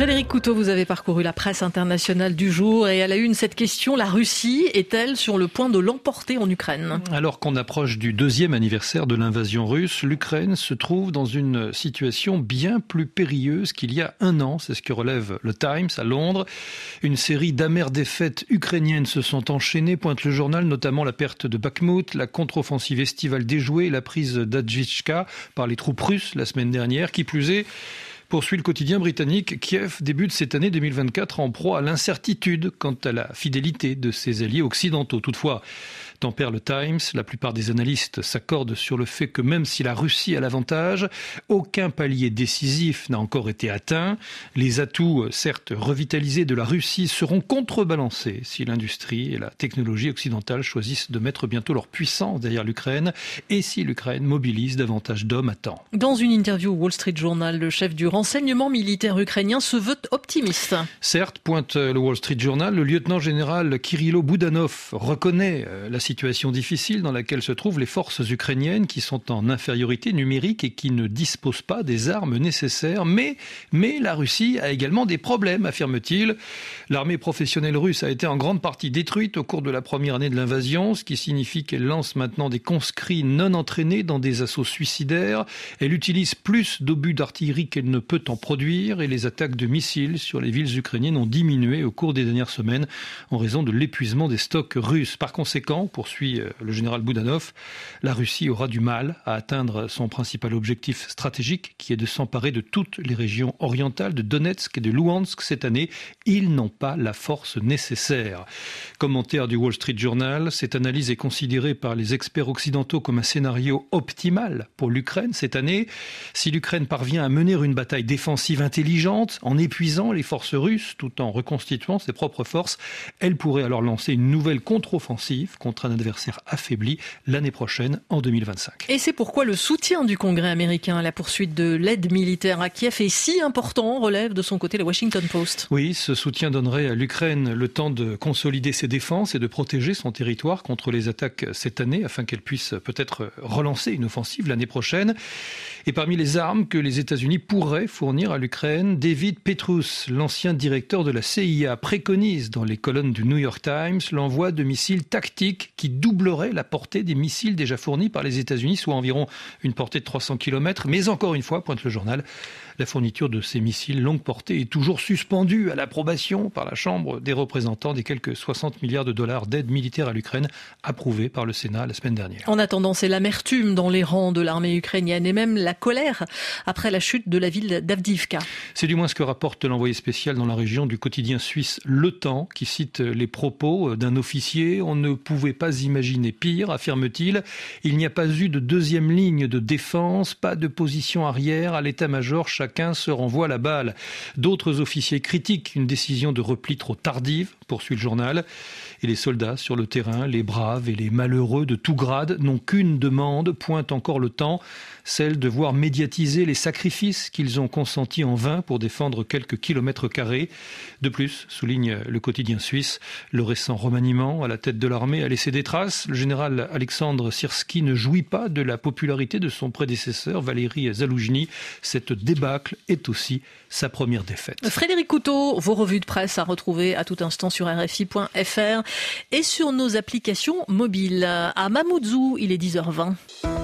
Frédéric Couteau, vous avez parcouru la presse internationale du jour et à la une cette question, la Russie est-elle sur le point de l'emporter en Ukraine? Alors qu'on approche du deuxième anniversaire de l'invasion russe, l'Ukraine se trouve dans une situation bien plus périlleuse qu'il y a un an, c'est ce que relève le Times à Londres. Une série d'amères défaites ukrainiennes se sont enchaînées, pointe le journal, notamment la perte de Bakhmut, la contre-offensive estivale déjouée et la prise d'Adjitchka par les troupes russes la semaine dernière. Qui plus est, poursuit le quotidien britannique, Kiev débute cette année 2024 en proie à l'incertitude quant à la fidélité de ses alliés occidentaux. Toutefois, tempère le Times, la plupart des analystes s'accordent sur le fait que même si la Russie a l'avantage, aucun palier décisif n'a encore été atteint. Les atouts, certes revitalisés de la Russie, seront contrebalancés si l'industrie et la technologie occidentale choisissent de mettre bientôt leur puissance derrière l'Ukraine et si l'Ukraine mobilise davantage d'hommes à temps. Dans une interview au Wall Street Journal, le chef du renseignement militaire ukrainien se veut optimiste. Certes, pointe le Wall Street Journal, le lieutenant général Kirilo Boudanov reconnaît euh, la situation difficile dans laquelle se trouvent les forces ukrainiennes qui sont en infériorité numérique et qui ne disposent pas des armes nécessaires. Mais, mais la Russie a également des problèmes, affirme-t-il. L'armée professionnelle russe a été en grande partie détruite au cours de la première année de l'invasion, ce qui signifie qu'elle lance maintenant des conscrits non entraînés dans des assauts suicidaires. Elle utilise plus d'obus d'artillerie qu'elle ne peut en produire et les attaques de missiles sur les villes ukrainiennes ont diminué au cours des dernières semaines en raison de l'épuisement des stocks russes. Par conséquent, poursuit euh, le général Boudanov, la Russie aura du mal à atteindre son principal objectif stratégique, qui est de s'emparer de toutes les régions orientales de Donetsk et de Luhansk cette année. Ils n'ont pas la force nécessaire. Commentaire du Wall Street Journal, cette analyse est considérée par les experts occidentaux comme un scénario optimal pour l'Ukraine cette année. Si l'Ukraine parvient à mener une bataille défensive intelligente en épuisant les forces russes tout en reconstituant ses propres forces, elle pourrait alors lancer une nouvelle contre-offensive contre un adversaire affaibli l'année prochaine en 2025. Et c'est pourquoi le soutien du Congrès américain à la poursuite de l'aide militaire à Kiev est si important, relève de son côté le Washington Post. Oui, ce soutien donnerait à l'Ukraine le temps de consolider ses défenses et de protéger son territoire contre les attaques cette année afin qu'elle puisse peut-être relancer une offensive l'année prochaine. Et parmi les armes que les États-Unis pourraient fournir à l'Ukraine, David Petrus, l'ancien directeur de la CIA, préconise dans les colonnes du New York Times l'envoi de missiles tactiques qui doublerait la portée des missiles déjà fournis par les États-Unis, soit environ une portée de 300 km. Mais encore une fois, pointe le journal, la fourniture de ces missiles longue portée est toujours suspendue à l'approbation par la Chambre des représentants des quelques 60 milliards de dollars d'aide militaire à l'Ukraine approuvés par le Sénat la semaine dernière. En attendant, c'est l'amertume dans les rangs de l'armée ukrainienne et même la colère après la chute de la ville d'Avdivka. C'est du moins ce que rapporte l'envoyé spécial dans la région du quotidien suisse Le Temps, qui cite les propos d'un officier. On ne pouvait pas imaginer pire, affirme-t-il. Il n'y a pas eu de deuxième ligne de défense, pas de position arrière. À l'état-major, chacun se renvoie la balle. D'autres officiers critiquent une décision de repli trop tardive, poursuit le journal. Et les soldats sur le terrain, les braves et les malheureux de tout grade, n'ont qu'une demande, pointe encore le temps, celle de voir médiatiser les sacrifices qu'ils ont consentis en vain pour défendre quelques kilomètres carrés. De plus, souligne le quotidien suisse, le récent remaniement à la tête de l'armée a laissé des traces. Le général Alexandre Sirski ne jouit pas de la popularité de son prédécesseur Valéry Zaloujny. Cette débâcle est aussi sa première défaite. Frédéric Couteau, vos revues de presse à retrouver à tout instant sur rfi.fr et sur nos applications mobiles. À Mamoudzou, il est 10h20.